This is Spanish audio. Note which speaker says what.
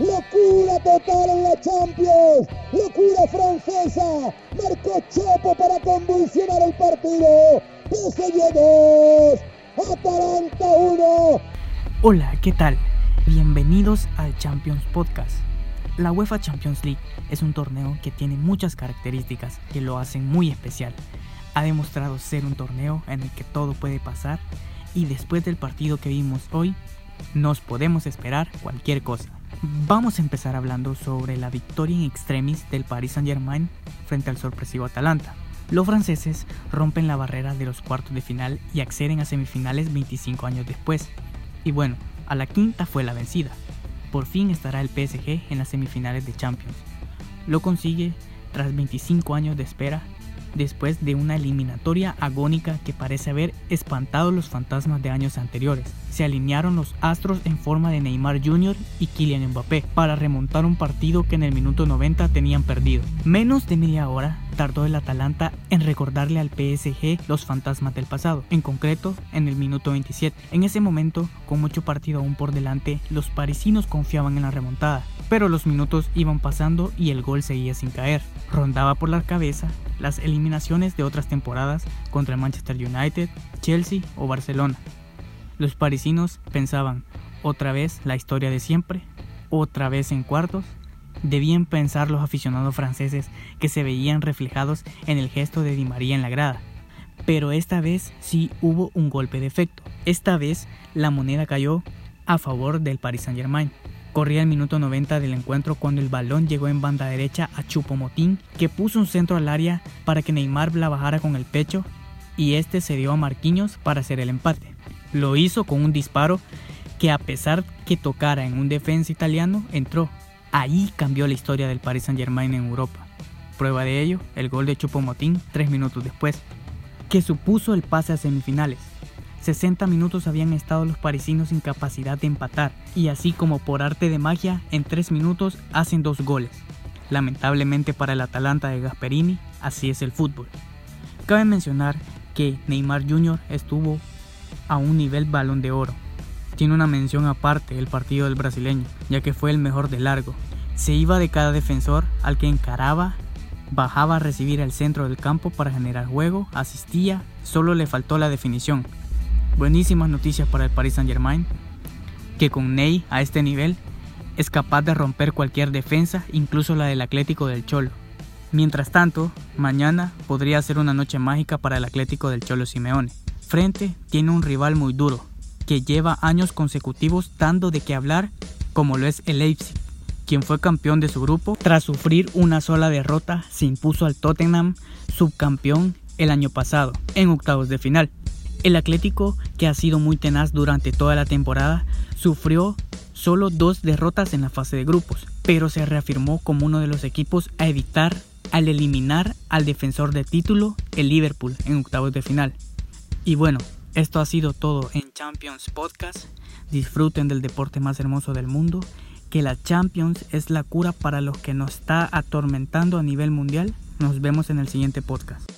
Speaker 1: Locura total en la Champions. Locura francesa. Marcó Chopo para convulsionar el partido. PSG 2. Atalanta 1.
Speaker 2: Hola, ¿qué tal? Bienvenidos al Champions Podcast. La UEFA Champions League es un torneo que tiene muchas características que lo hacen muy especial. Ha demostrado ser un torneo en el que todo puede pasar y después del partido que vimos hoy, nos podemos esperar cualquier cosa. Vamos a empezar hablando sobre la victoria en extremis del Paris Saint-Germain frente al sorpresivo Atalanta. Los franceses rompen la barrera de los cuartos de final y acceden a semifinales 25 años después. Y bueno, a la quinta fue la vencida. Por fin estará el PSG en las semifinales de Champions. Lo consigue tras 25 años de espera después de una eliminatoria agónica que parece haber espantado los fantasmas de años anteriores. Se alinearon los astros en forma de Neymar Jr. y Kylian Mbappé para remontar un partido que en el minuto 90 tenían perdido. Menos de media hora tardó el Atalanta en recordarle al PSG los fantasmas del pasado, en concreto en el minuto 27. En ese momento, con mucho partido aún por delante, los parisinos confiaban en la remontada, pero los minutos iban pasando y el gol seguía sin caer. Rondaba por la cabeza las eliminaciones de otras temporadas contra el Manchester United, Chelsea o Barcelona. Los parisinos pensaban, otra vez la historia de siempre, otra vez en cuartos. Debían pensar los aficionados franceses que se veían reflejados en el gesto de Di María en la grada. Pero esta vez sí hubo un golpe de efecto. Esta vez la moneda cayó a favor del Paris Saint-Germain. Corría el minuto 90 del encuentro cuando el balón llegó en banda derecha a Chupomotín, que puso un centro al área para que Neymar la bajara con el pecho y este se dio a Marquinhos para hacer el empate. Lo hizo con un disparo que a pesar que tocara en un defensa italiano, entró. Ahí cambió la historia del Paris Saint Germain en Europa. Prueba de ello, el gol de Chupomotín tres minutos después, que supuso el pase a semifinales. 60 minutos habían estado los parisinos sin capacidad de empatar y así como por arte de magia, en 3 minutos hacen dos goles. Lamentablemente para el Atalanta de Gasperini, así es el fútbol. Cabe mencionar que Neymar Jr. estuvo a un nivel balón de oro. Tiene una mención aparte el partido del brasileño, ya que fue el mejor de largo. Se iba de cada defensor al que encaraba, bajaba a recibir el centro del campo para generar juego, asistía, solo le faltó la definición, Buenísimas noticias para el Paris Saint Germain, que con Ney a este nivel es capaz de romper cualquier defensa, incluso la del Atlético del Cholo. Mientras tanto, mañana podría ser una noche mágica para el Atlético del Cholo Simeone. Frente tiene un rival muy duro, que lleva años consecutivos dando de qué hablar, como lo es el Leipzig, quien fue campeón de su grupo tras sufrir una sola derrota, se impuso al Tottenham, subcampeón el año pasado, en octavos de final. El Atlético, que ha sido muy tenaz durante toda la temporada, sufrió solo dos derrotas en la fase de grupos, pero se reafirmó como uno de los equipos a evitar al eliminar al defensor de título, el Liverpool, en octavos de final. Y bueno, esto ha sido todo en Champions Podcast. Disfruten del deporte más hermoso del mundo, que la Champions es la cura para los que nos está atormentando a nivel mundial. Nos vemos en el siguiente podcast.